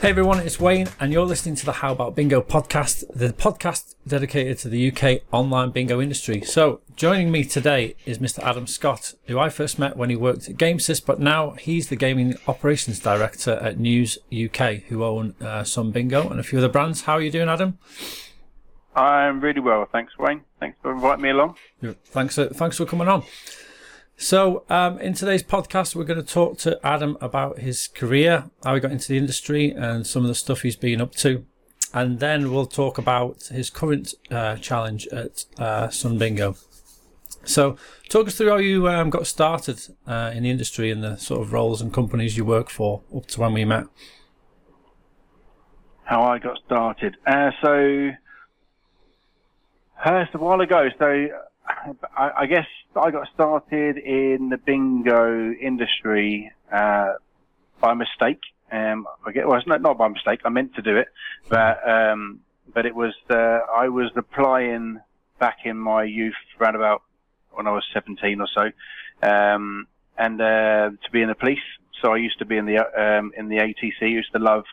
Hey everyone, it's Wayne, and you're listening to the How About Bingo podcast, the podcast dedicated to the UK online bingo industry. So, joining me today is Mr. Adam Scott, who I first met when he worked at Gamesys, but now he's the gaming operations director at News UK, who own uh, Sun Bingo and a few other brands. How are you doing, Adam? I'm really well, thanks, Wayne. Thanks for inviting me along. Thanks, for, thanks for coming on. So, um, in today's podcast, we're going to talk to Adam about his career, how he got into the industry, and some of the stuff he's been up to. And then we'll talk about his current uh, challenge at uh, Sun Bingo. So, talk us through how you um, got started uh, in the industry and the sort of roles and companies you work for up to when we met. How I got started. Uh, so, uh, a while ago. So, I, I, guess I got started in the bingo industry uh, by mistake. Um, I get well, it's not, not by mistake. I meant to do it, but um, but it was uh, I was applying back in my youth, around about when I was 17 or so, um, and uh, to be in the police. So I used to be in the um, in the ATC. Used to love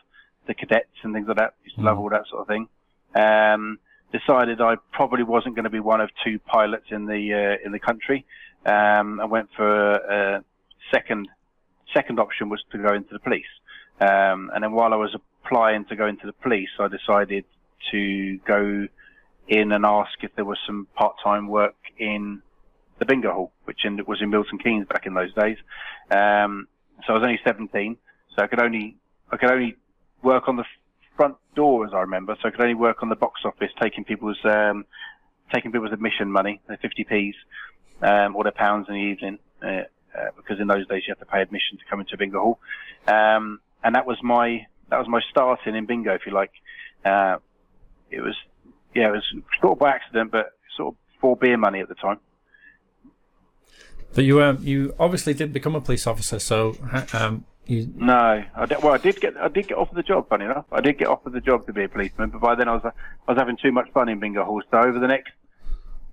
the cadets and things like that. Used to love mm. all that sort of thing. Um, decided I probably wasn't going to be one of two pilots in the uh, in the country. Um, I went for a second second option was to go into the police. Um, and then while I was applying to go into the police, I decided to go in and ask if there was some part-time work in the bingo hall, which in, was in Milton Keynes back in those days. Um, so I was only 17, so I could only I could only work on the front door, as I remember, so I could only work on the box office, taking people's um, taking people's admission money, their 50p's um, or their pounds in the evening, uh, uh, because in those days you have to pay admission to come into a bingo hall, um, and that was my that was my starting in bingo, if you like. Uh, it was yeah, it was sort of by accident, but sort of for beer money at the time. But you um, you obviously did become a police officer, so um, you... No, I did, well, I did get I did get offered the job. Funny enough, I did get offered the job to be a policeman, but by then I was I was having too much fun in bingo halls. So over the next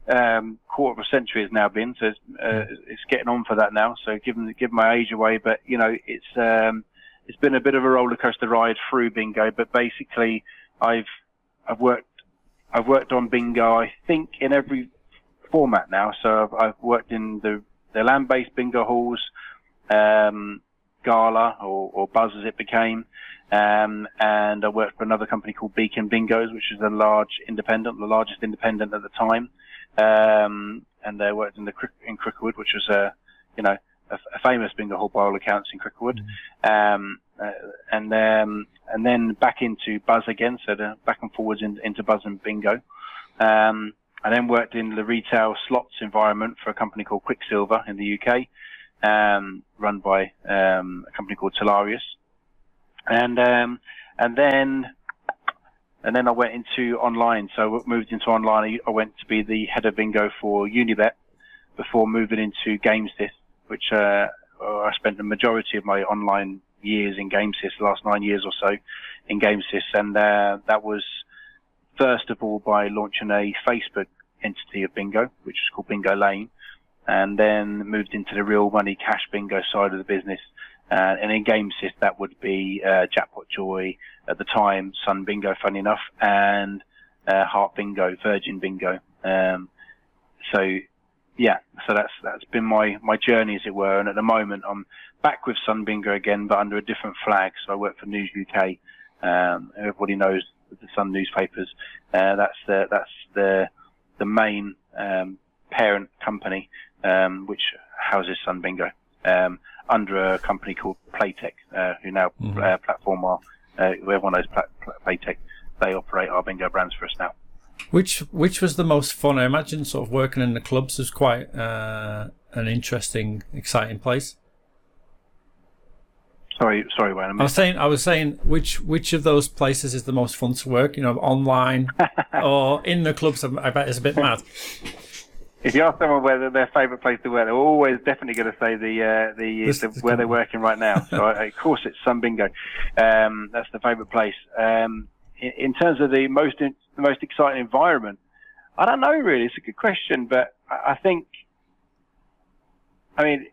um, quarter of a century has now been, so it's, uh, it's getting on for that now. So given given my age away, but you know it's um, it's been a bit of a roller coaster ride through bingo. But basically, I've I've worked I've worked on bingo. I think in every format now. So I've, I've worked in the the land-based bingo halls. Um, Gala or, or Buzz as it became. Um, and I worked for another company called Beacon Bingos, which is a large independent, the largest independent at the time. Um, and they worked in the in Cricklewood, which was a, you know, a, a famous bingo hall by all accounts in Cricklewood. Mm. Um, uh, and um, and then back into Buzz again, so the back and forwards in, into Buzz and Bingo. Um, I then worked in the retail slots environment for a company called Quicksilver in the UK um, run by um, a company called Talarius, and um, and then and then I went into online. So I moved into online. I went to be the head of bingo for Unibet before moving into GameSys, which uh, I spent the majority of my online years in GameSys, the last nine years or so in GameSys, and uh, that was first of all by launching a Facebook entity of bingo, which is called Bingo Lane and then moved into the real money cash bingo side of the business. Uh, and in GameSys, that would be uh, Jackpot Joy at the time, Sun Bingo, funny enough, and uh, Heart Bingo, Virgin Bingo. Um, so, yeah, so that's that's been my my journey, as it were. And at the moment, I'm back with Sun Bingo again, but under a different flag. So I work for News UK. Um, everybody knows the Sun newspapers. Uh, that's the that's the the main um, parent company um, which houses Sun Bingo, um, under a company called Playtech, uh, who now mm-hmm. uh, platform our, uh, everyone knows Playtech. They operate our bingo brands for us now. Which which was the most fun? I imagine sort of working in the clubs is quite uh, an interesting, exciting place. Sorry, sorry, Wayne. I was saying, I was saying, which which of those places is the most fun to work? You know, online or in the clubs? I bet it's a bit mad. If you ask someone where their favourite place to work, they're always definitely going to say the uh, the, the where they're working right now. so I, of course it's Sun Bingo. Um, that's the favourite place. Um, in, in, terms of the most in, the most exciting environment, I don't know really. It's a good question, but I, I think, I mean,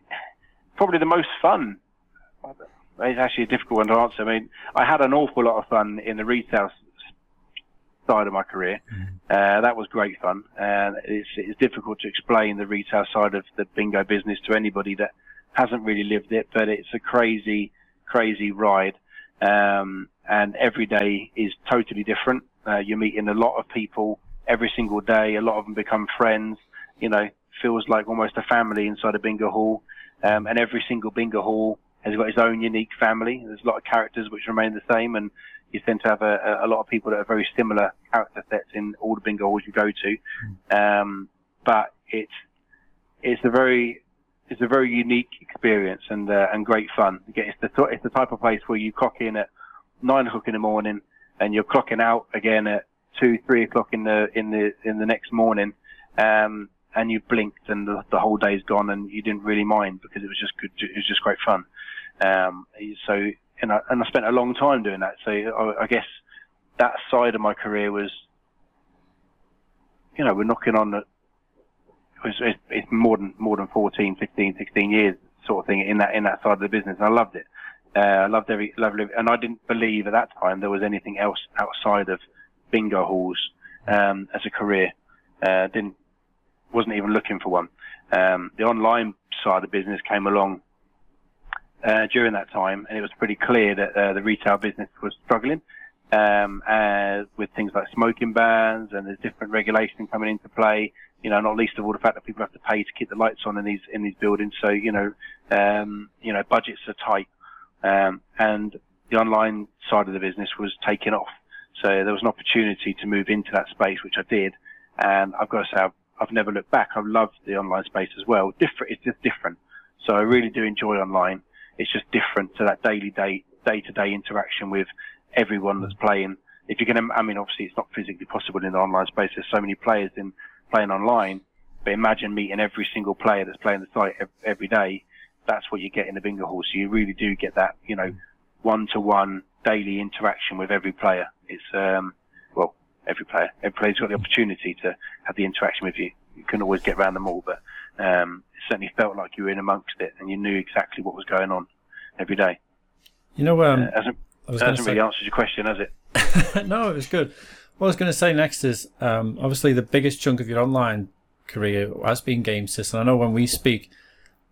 probably the most fun. it's actually a difficult one to answer. I mean, I had an awful lot of fun in the retail side of my career. Uh, that was great fun, and it's, it's difficult to explain the retail side of the bingo business to anybody that hasn't really lived it. But it's a crazy, crazy ride, um, and every day is totally different. Uh, you're meeting a lot of people every single day. A lot of them become friends. You know, feels like almost a family inside a bingo hall. Um, and every single bingo hall has got its own unique family. There's a lot of characters which remain the same, and you tend to have a, a lot of people that are very similar character sets in all the bingo halls you go to. Um, but it's it's a very it's a very unique experience and uh, and great fun. It's the it's the type of place where you clock in at nine o'clock in the morning and you're clocking out again at two three o'clock in the in the in the next morning. Um, and you blinked and the, the whole day's gone and you didn't really mind because it was just good. It was just great fun. Um, so, and I, and I spent a long time doing that. So I, I guess that side of my career was, you know, we're knocking on it it's, more than, more than 14, 15, 16 years sort of thing in that, in that side of the business. And I loved it. Uh, I loved every, loved every, and I didn't believe at that time there was anything else outside of bingo halls, um, as a career. Uh, didn't, wasn't even looking for one. Um, the online side of business came along uh, during that time, and it was pretty clear that uh, the retail business was struggling um, uh, with things like smoking bans, and there's different regulation coming into play. You know, not least of all the fact that people have to pay to keep the lights on in these in these buildings. So you know, um, you know, budgets are tight, um, and the online side of the business was taking off. So there was an opportunity to move into that space, which I did, and I've got to say, I've, I've never looked back. I've loved the online space as well. Different, it's just different. So I really do enjoy online. It's just different to that daily day, day to day interaction with everyone that's playing. If you're going to, I mean, obviously it's not physically possible in the online space. There's so many players in playing online, but imagine meeting every single player that's playing the site every day. That's what you get in the bingo hall. So you really do get that, you know, one to one daily interaction with every player. It's, um, well, every player. Every player's got the opportunity to have the interaction with you. You couldn't always get around them all, but um, certainly felt like you were in amongst it and you knew exactly what was going on every day. You know, um, Uh, hasn't I was hasn't to really say, answered your question, has it? no, it was good. What I was going to say next is, um, obviously the biggest chunk of your online career has been GameSys, and I know when we speak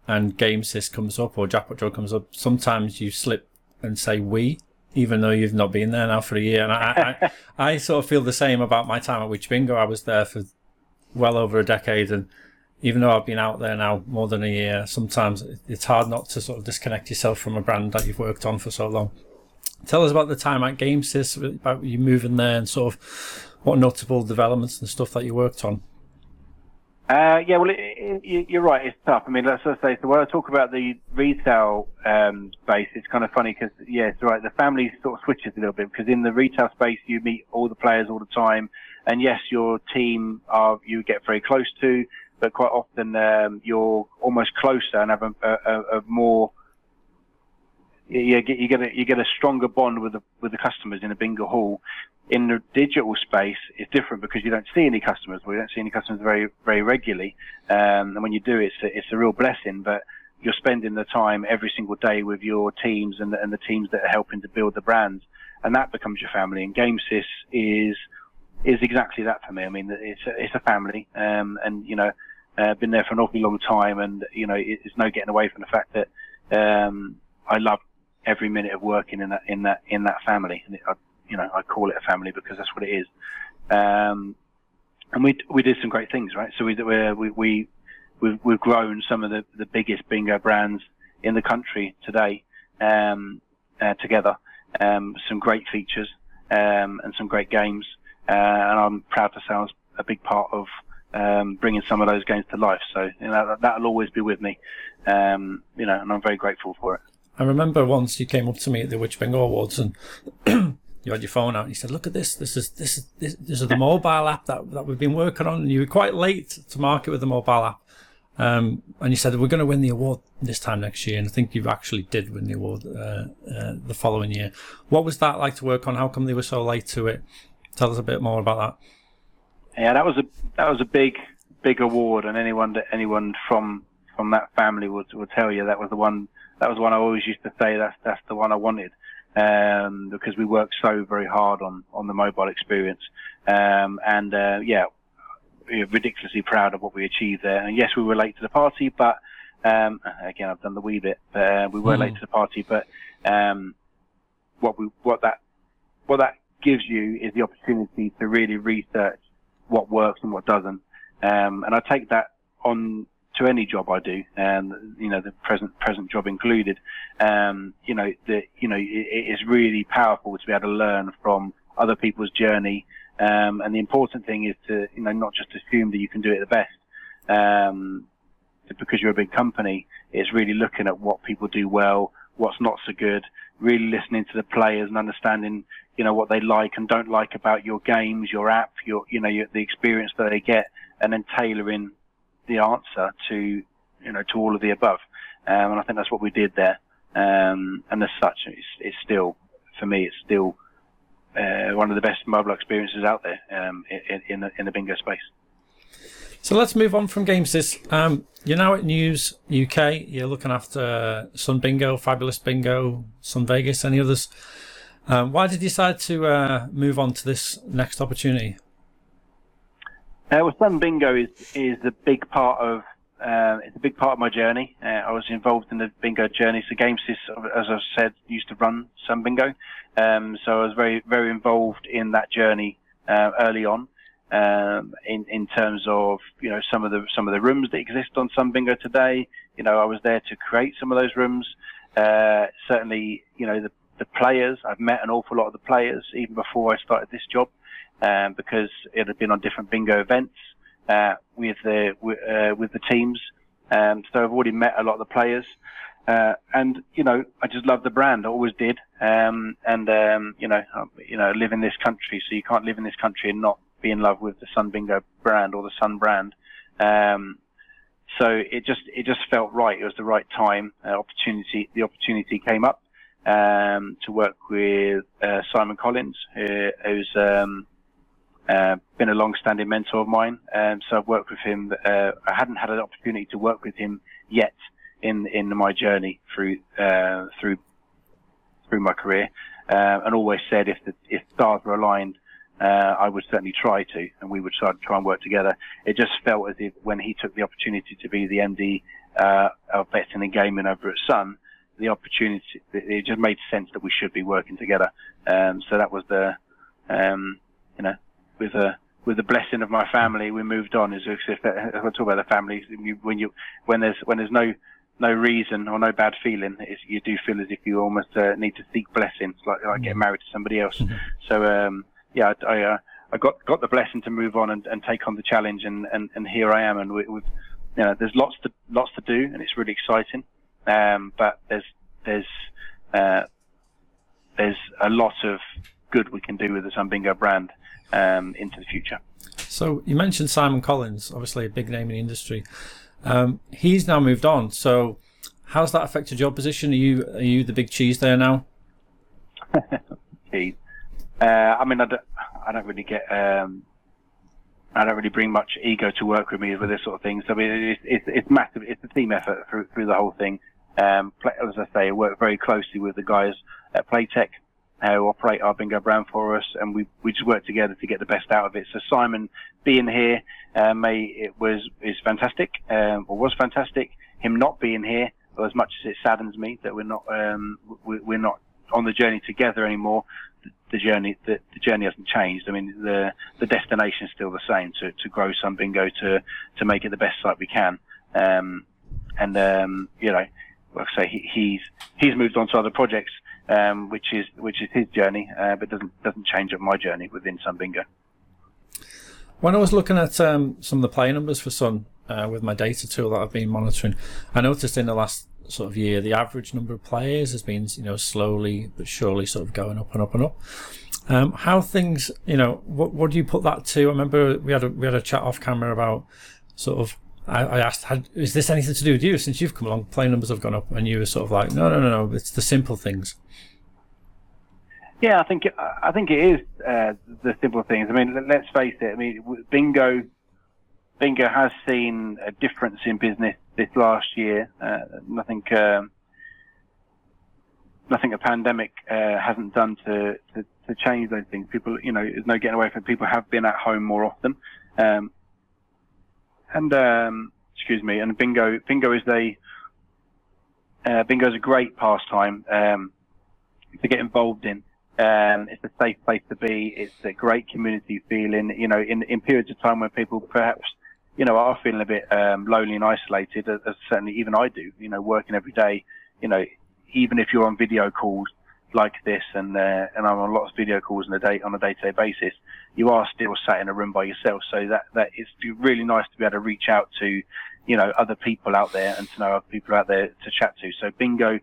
and GameSys comes up or Jackpot Joy comes up, sometimes you slip and say we, even though you've not been there now for a year. And I, I, I sort of feel the same about my time at Which Bingo. I was there for well over a decade, and even though I've been out there now more than a year, sometimes it's hard not to sort of disconnect yourself from a brand that you've worked on for so long. Tell us about the time at GameSys, about you moving there, and sort of what notable developments and stuff that you worked on. Uh, yeah, well, it, it, you- you're right. It's tough. I mean, let's just say, so when I talk about the retail um, space, it's kind of funny because, yeah, it's right. The family sort of switches a little bit because in the retail space, you meet all the players all the time. And yes, your team are, you get very close to, but quite often um, you're almost closer and have a, a, a more you get you get a you get a stronger bond with the with the customers in a bingo hall. In the digital space, it's different because you don't see any customers. We don't see any customers very very regularly, um, and when you do, it's a, it's a real blessing. But you're spending the time every single day with your teams and the, and the teams that are helping to build the brands, and that becomes your family. And GameSys is is exactly that for me. I mean, it's a, it's a family, um, and you know, uh, been there for an awfully long time, and you know, it- it's no getting away from the fact that um, I love every minute of working in that in that in that family. And it, I, you know, I call it a family because that's what it is. Um, and we we did some great things, right? So we we we, we we've, we've grown some of the, the biggest bingo brands in the country today um, uh, together. Um, some great features um, and some great games, uh, and I'm proud to say I was a big part of um, bringing some of those games to life. So you know that, that'll always be with me, um, you know, and I'm very grateful for it. I remember once you came up to me at the Which Bingo Awards and you had your phone out and you said, "Look at this! This is this is this, this is the mobile app that that we've been working on." And you were quite late to market with the mobile app. Um, and you said we're going to win the award this time next year, and I think you actually did win the award uh, uh, the following year. What was that like to work on? How come they were so late to it? Tell us a bit more about Yeah, that was a that was a big big award, and anyone that anyone from from that family would will tell you that was the one that was the one I always used to say that's that's the one I wanted um, because we worked so very hard on on the mobile experience um, and uh, yeah we're ridiculously proud of what we achieved there and yes we were late to the party but um, again I've done the wee bit but, uh, we were Mm. late to the party but um, what we what that what that gives you is the opportunity to really research what works and what doesn't. Um, and I take that on to any job I do, and you know the present present job included. Um, you know the you know it, it is really powerful to be able to learn from other people's journey. Um, and the important thing is to you know not just assume that you can do it the best. Um, because you're a big company, it's really looking at what people do well, what's not so good, really listening to the players and understanding, you know, what they like and don't like about your games, your app, your, you know, your, the experience that they get, and then tailoring the answer to, you know, to all of the above. Um, and I think that's what we did there. Um, and as such, it's, it's still, for me, it's still uh, one of the best mobile experiences out there um, in, in, the, in the bingo space. So let's move on from Gamesys. Um, you're now at News UK. You're looking after Sun Bingo, Fabulous Bingo, Sun Vegas, any others. Um, why did you decide to uh, move on to this next opportunity? Uh, well, Sun Bingo is is a big part of uh, it's a big part of my journey. Uh, I was involved in the bingo journey. So Gamesys, as I said, used to run Sun Bingo, um, so I was very very involved in that journey uh, early on. Um, in in terms of you know some of the some of the rooms that exist on Sun Bingo today, you know I was there to create some of those rooms. Uh, certainly, you know the the players. I've met an awful lot of the players even before I started this job um, because it had been on different bingo events uh, with the uh, with the teams. Um, so I've already met a lot of the players, uh, and you know I just love the brand. I always did, um, and um, you know um, you know live in this country, so you can't live in this country and not be in love with the Sun Bingo brand or the Sun brand. Um, so it just it just felt right. It was the right time. Uh, opportunity the opportunity came up um, to work with uh, Simon Collins, who, who's um, uh, been a long-standing mentor of mine. Um, so I've worked with him. Uh, I hadn't had an opportunity to work with him yet in in my journey through uh, through through my career, uh, and always said if the if stars were aligned. Uh, I would certainly try to, and we would try, try and work together. It just felt as if when he took the opportunity to be the MD uh, of betting and gaming over at Sun, the opportunity, it just made sense that we should be working together. Um, so that was the, um, you know, with a, with the blessing of my family, we moved on. As if, if I talk about the family, when you, when there's, when there's no, no reason or no bad feeling, it's, you do feel as if you almost uh, need to seek blessings, like, like getting married to somebody else. So, um, yeah, I, I, uh, I got, got the blessing to move on and, and take on the challenge and, and, and here I am. And we, we've, you know, there's lots to, lots to do and it's really exciting. Um, but there's there's uh, there's a lot of good we can do with the Sun Bingo brand um, into the future. So you mentioned Simon Collins, obviously a big name in the industry. Um, he's now moved on. So how's that affected your position? Are you are you the big cheese there now? Keith. Uh, I mean, I don't, I don't really get. Um, I don't really bring much ego to work with me with this sort of thing. So I mean, it's, it's, it's massive. It's a team effort through, through the whole thing. Um, as I say, I work very closely with the guys at Playtech uh, who operate our bingo brand for us, and we we just work together to get the best out of it. So Simon being here, uh, may it was is fantastic, um, or was fantastic. Him not being here, as much as it saddens me that we're not um, we, we're not on the journey together anymore. The, the journey the, the journey hasn't changed. I mean, the the destination is still the same to to grow some bingo to to make it the best site we can. Um, and um, you know, like I say, he, he's he's moved on to other projects, um, which is which is his journey, uh, but doesn't doesn't change up my journey within Sun Bingo. When I was looking at um, some of the play numbers for Sun uh, with my data tool that I've been monitoring, I noticed in the last sort of year the average number of players has been you know slowly but surely sort of going up and up and up. Um, how things you know what what do you put that to? I remember we had a, we had a chat off camera about sort of I, I asked, had, is this anything to do with you? Since you've come along, play numbers have gone up, and you were sort of like, no, no, no, no, it's the simple things. Yeah, I think I think it is uh, the simple things. I mean, let's face it. I mean, bingo bingo has seen a difference in business this last year. Uh, nothing, um, nothing a pandemic uh, hasn't done to, to, to change those things. People, you know, there's no getting away from. It. People have been at home more often, um, and um, excuse me. And bingo, bingo is a uh, bingo is a great pastime um, to get involved in. Um, it's a safe place to be. It's a great community feeling. You know, in in periods of time when people perhaps you know, are feeling a bit um, lonely and isolated, as, as certainly even I do. You know, working every day. You know, even if you're on video calls like this, and uh, and I'm on lots of video calls on a day on a day-to-day basis, you are still sat in a room by yourself. So that that is really nice to be able to reach out to, you know, other people out there and to know other people out there to chat to. So bingo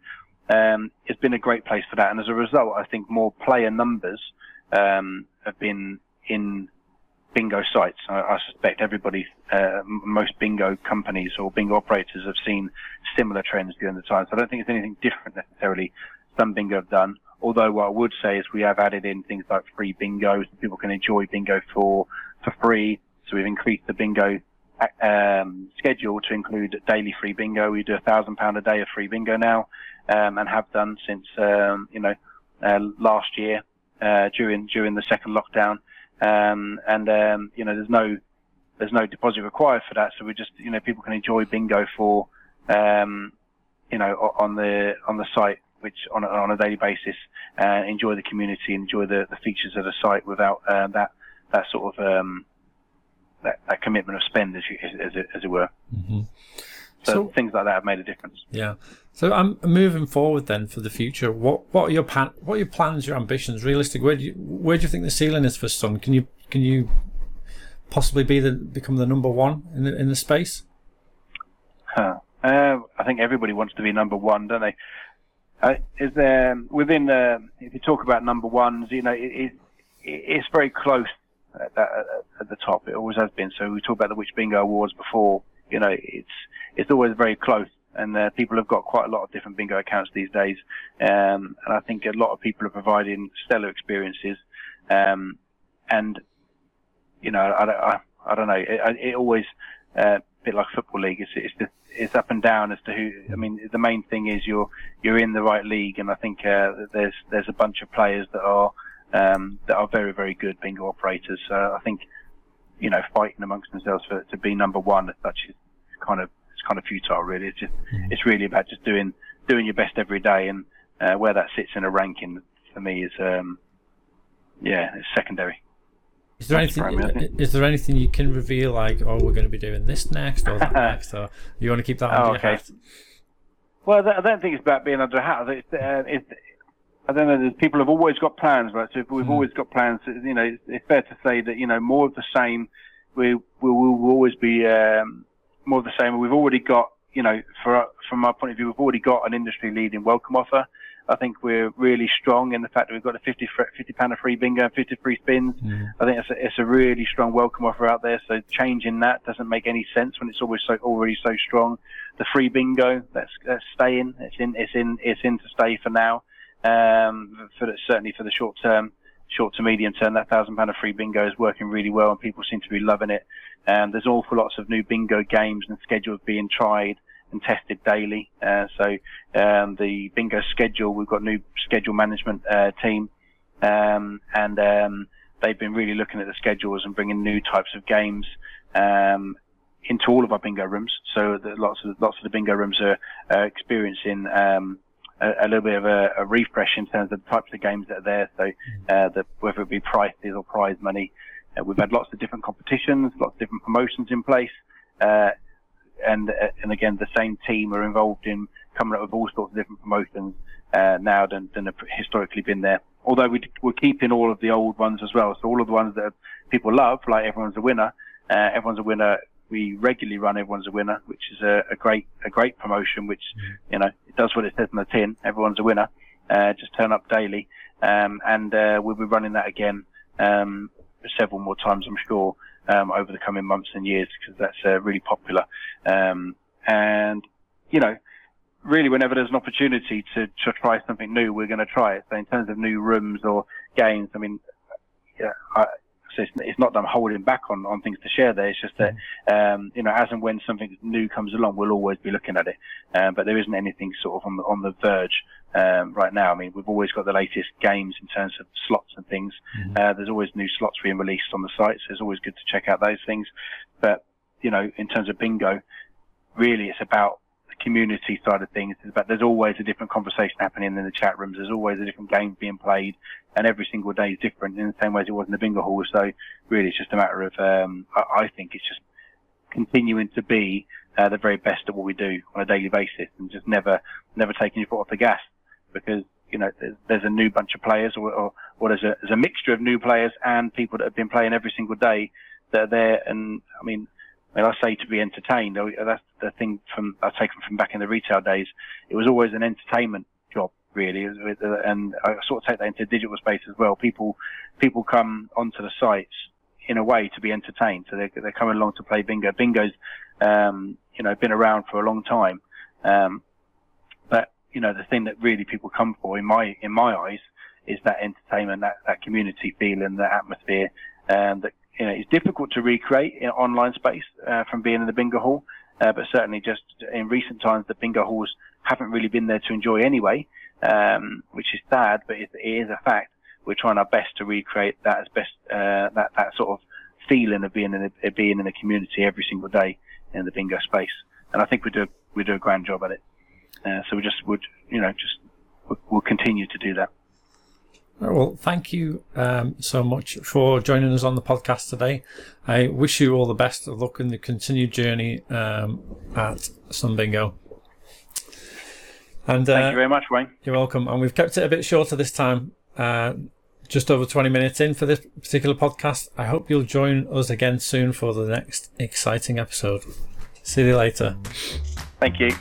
um, has been a great place for that, and as a result, I think more player numbers um, have been in bingo sites. I, I suspect everybody, uh, most bingo companies or bingo operators have seen similar trends during the time. So I don't think it's anything different necessarily. Sun Bingo have done. Although what I would say is we have added in things like free bingos. People can enjoy bingo for for free. So we've increased the bingo um, schedule to include daily free bingo. We do a thousand pound a day of free bingo now, um, and have done since um, you know uh, last year uh, during during the second lockdown. Um, and um, you know, there's no there's no deposit required for that. So we just you know people can enjoy bingo for um, you know on the on the site, which on a, on a daily basis, uh, enjoy the community, enjoy the, the features of the site without uh, that that sort of um, that, that commitment of spend, as, you, as, it, as it were. Mm-hmm. So, so, things like that have made a difference. Yeah. So I'm moving forward then for the future. What what are your pan, what are your plans, your ambitions? Realistic, where do you where do you think the ceiling is for Sun? Can you can you possibly be the become the number one in the in the space? Huh. Uh, I think everybody wants to be number one, don't they? Uh, is there within the if you talk about number ones, you know, it, it it's very close at, at, the top. It always has been. So we talked about the Which Bingo Awards before you know, it's it's always very close. And uh, people have got quite a lot of different bingo accounts these days, um, and I think a lot of people are providing stellar experiences. Um, and you know, I, I, I don't know. It, it always uh, a bit like football league. It's it's just, it's up and down as to who. I mean, the main thing is you're you're in the right league, and I think uh, there's there's a bunch of players that are um, that are very very good bingo operators. So I think you know fighting amongst themselves for to be number one as such is kind of it's kind of futile, really. It's just mm. it's really about just doing doing your best every day, and uh, where that sits in a ranking for me is um, yeah, it's secondary. Is there anything? Primary, is there anything you can reveal, like, oh, we're going to be doing this next or that next, or you want to keep that under oh, okay. your hat? Well, I don't think it's about being under a hat. It's, uh, it's, I don't know. People have always got plans, right? So we've mm. always got plans. You know, it's, it's, fair to say that you know more of the same. We we will always be um, more of the same. We've already got, you know, for, from our point of view, we've already got an industry leading welcome offer. I think we're really strong in the fact that we've got a 50, 50 pound of free bingo and 50 free spins. Mm. I think it's a, it's a really strong welcome offer out there. So changing that doesn't make any sense when it's always so, already so strong. The free bingo, that's, that's staying. It's in, it's in, it's in to stay for now. Um, for the, certainly for the short term short to medium term, that thousand pound of free bingo is working really well, and people seem to be loving it. And there's awful lots of new bingo games and schedules being tried and tested daily. Uh, so um, the bingo schedule, we've got new schedule management uh, team, um, and um, they've been really looking at the schedules and bringing new types of games. Um, into all of our bingo rooms, so lots of lots of the bingo rooms are experiencing um, a, a little bit of a, a, refresh in terms of the types of games that are there. So, uh, the, whether it be prizes or prize money, uh, we've had lots of different competitions, lots of different promotions in place, uh, and uh, and again, the same team are involved in coming up with all sorts of different promotions uh, now than, than have historically been there. Although we, we're keeping all of the old ones as well, so all of the ones that people love, like everyone's a winner. Uh, everyone's a winner we regularly run Everyone's a Winner, which is a, a great a great promotion. Which mm. you know it does what it says on the tin. Everyone's a winner. Uh, just turn up daily, um, and uh, we'll be running that again um, several more times, I'm sure, um, over the coming months and years because that's uh, really popular. Um, and you know, really, whenever there's an opportunity to to try something new, we're going to try it. So in terms of new rooms or games, I mean, yeah, I, So it's, it's not that I'm holding back on, on things to share there. It's just that, um, you know, as and when something new comes along, we'll always be looking at it. Um, but there isn't anything sort of on the, on the verge um, right now. I mean, we've always got the latest games in terms of slots and things. Uh, there's always new slots being released on the site, so it's always good to check out those things. But you know, in terms of bingo, really, it's about the community side of things. It's about there's always a different conversation happening in the chat rooms. There's always a different game being played, and every single day is different in the same way as it was in the bingo hall. So really, it's just a matter of um, I, I think it's just continuing to be uh, the very best at what we do on a daily basis, and just never never taking your foot off the gas because you know there's, there's a new bunch of players, or, or, or there's a there's a mixture of new players and people that have been playing every single day that are there. And I mean, when I say to be entertained, that's the thing from I've taken from back in the retail days. It was always an entertainment job, really, and I sort of take that into the digital space as well. People people come onto the sites in a way to be entertained, so they're, they're coming along to play bingo. Bingo's um, you know been around for a long time, um, but you know the thing that really people come for in my in my eyes is that entertainment, that that community feeling, that atmosphere, um, that you know, it's difficult to recreate in online space uh, from being in the bingo hall. Uh, but certainly, just in recent times, the bingo halls haven't really been there to enjoy anyway, um, which is sad, but it, it is a fact. We're trying our best to recreate that as best uh, that that sort of feeling of being in a, being in the community every single day in the bingo space, and I think we do we do a grand job at it. Uh, so we just would you know just we'll continue to do that. Well, thank you um, so much for joining us on the podcast today. I wish you all the best of luck in the continued journey um, at Sun Bingo. And uh, thank you very much, Wayne. You're welcome. And we've kept it a bit shorter this time, uh, just over 20 minutes in for this particular podcast. I hope you'll join us again soon for the next exciting episode. See you later. Thank you.